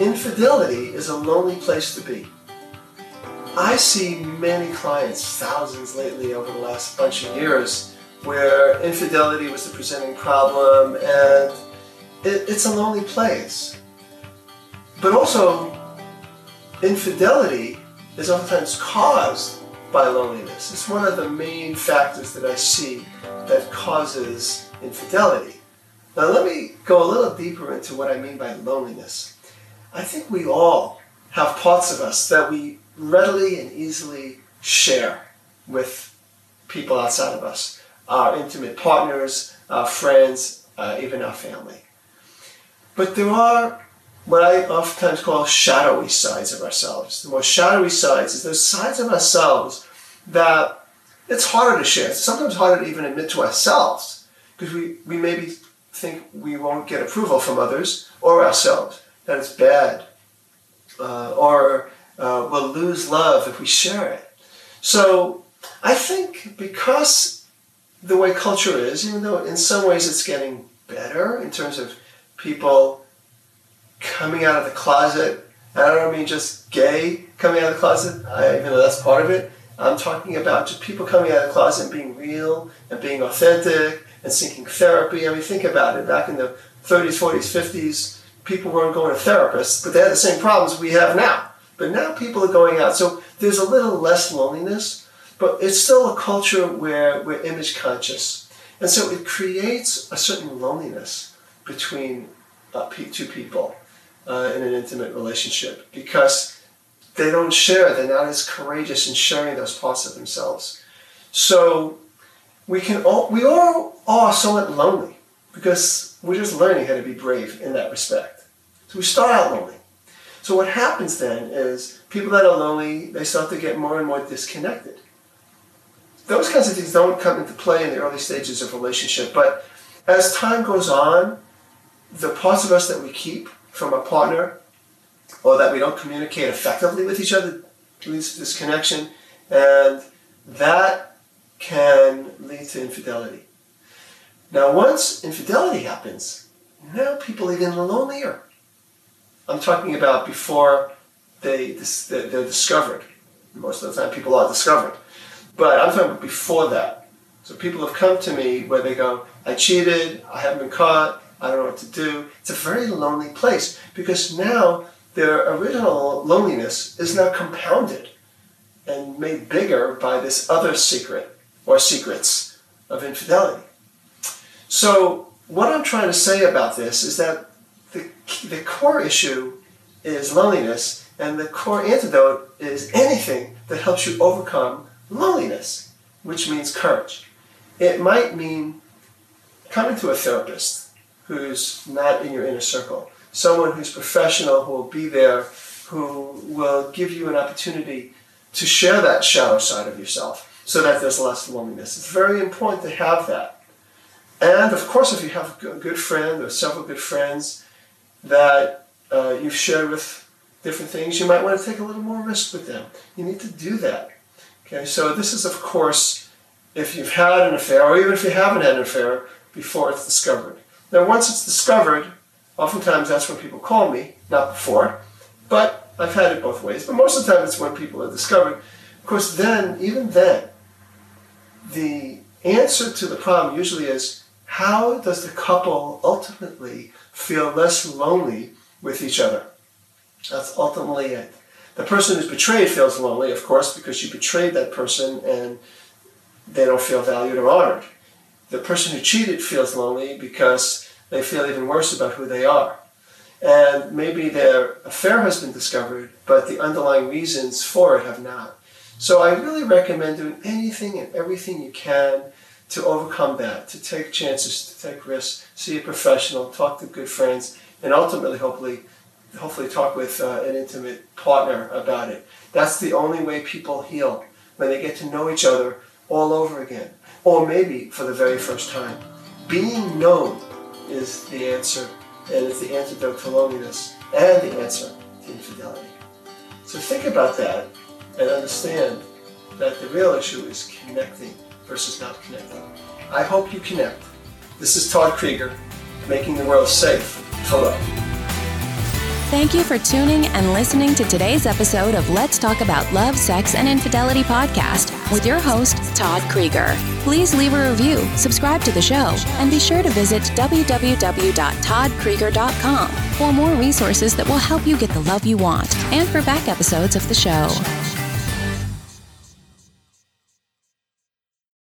infidelity is a lonely place to be. I see many clients, thousands lately over the last bunch of years, where infidelity was the presenting problem and it, it's a lonely place. But also, infidelity is oftentimes caused by loneliness. It's one of the main factors that I see that causes infidelity. Now, let me go a little deeper into what I mean by loneliness. I think we all have parts of us that we readily and easily share with people outside of us, our intimate partners, our friends, uh, even our family. But there are what I oftentimes call shadowy sides of ourselves. The most shadowy sides is those sides of ourselves that it's harder to share. It's sometimes harder to even admit to ourselves because we, we maybe think we won't get approval from others or ourselves that it's bad, uh, or uh, we'll lose love if we share it. So I think because the way culture is, even though in some ways it's getting better in terms of people coming out of the closet, I don't mean just gay coming out of the closet, I, even though that's part of it. I'm talking about just people coming out of the closet and being real and being authentic and seeking therapy. I mean, think about it. Back in the 30s, 40s, 50s, people weren't going to therapists, but they had the same problems we have now. But now people are going out. So there's a little less loneliness, but it's still a culture where we're image conscious. And so it creates a certain loneliness between uh, two people uh, in an intimate relationship because they don't share, they're not as courageous in sharing those parts of themselves. So we can all, we all are somewhat lonely because we're just learning how to be brave in that respect. So we start out lonely. So what happens then is people that are lonely, they start to get more and more disconnected. Those kinds of things don't come into play in the early stages of relationship, but as time goes on, the parts of us that we keep from a partner or that we don't communicate effectively with each other leads to disconnection, and that can lead to infidelity. Now, once infidelity happens, now people are even lonelier. I'm talking about before they they're discovered. Most of the time, people are discovered, but I'm talking about before that. So people have come to me where they go, "I cheated. I haven't been caught. I don't know what to do." It's a very lonely place because now their original loneliness is now compounded and made bigger by this other secret or secrets of infidelity. So what I'm trying to say about this is that the, the core issue is loneliness, and the core antidote is anything that helps you overcome loneliness, which means courage. It might mean coming to a therapist who's not in your inner circle, someone who's professional who will be there, who will give you an opportunity to share that shadow side of yourself so that there's less loneliness. It's very important to have that. And of course, if you have a good friend or several good friends that uh, you've shared with different things, you might want to take a little more risk with them. You need to do that. Okay, so this is, of course, if you've had an affair, or even if you haven't had an affair before it's discovered. Now, once it's discovered, oftentimes that's when people call me, not before, but I've had it both ways. But most of the time, it's when people are discovered. Of course, then, even then, the answer to the problem usually is how does the couple ultimately feel less lonely with each other. That's ultimately it. The person who's betrayed feels lonely, of course, because you betrayed that person and they don't feel valued or honored. The person who cheated feels lonely because they feel even worse about who they are. And maybe their affair has been discovered, but the underlying reasons for it have not. So I really recommend doing anything and everything you can to overcome that, to take chances, to take risks, see a professional, talk to good friends, and ultimately, hopefully, hopefully talk with uh, an intimate partner about it. That's the only way people heal when they get to know each other all over again, or maybe for the very first time. Being known is the answer, and it's the antidote to loneliness and the answer to infidelity. So think about that and understand that the real issue is connecting versus not connecting. I hope you connect. This is Todd Krieger, making the world safe love. Thank you for tuning and listening to today's episode of Let's Talk About Love, Sex, and Infidelity podcast with your host, Todd Krieger. Please leave a review, subscribe to the show, and be sure to visit www.toddkrieger.com for more resources that will help you get the love you want and for back episodes of the show.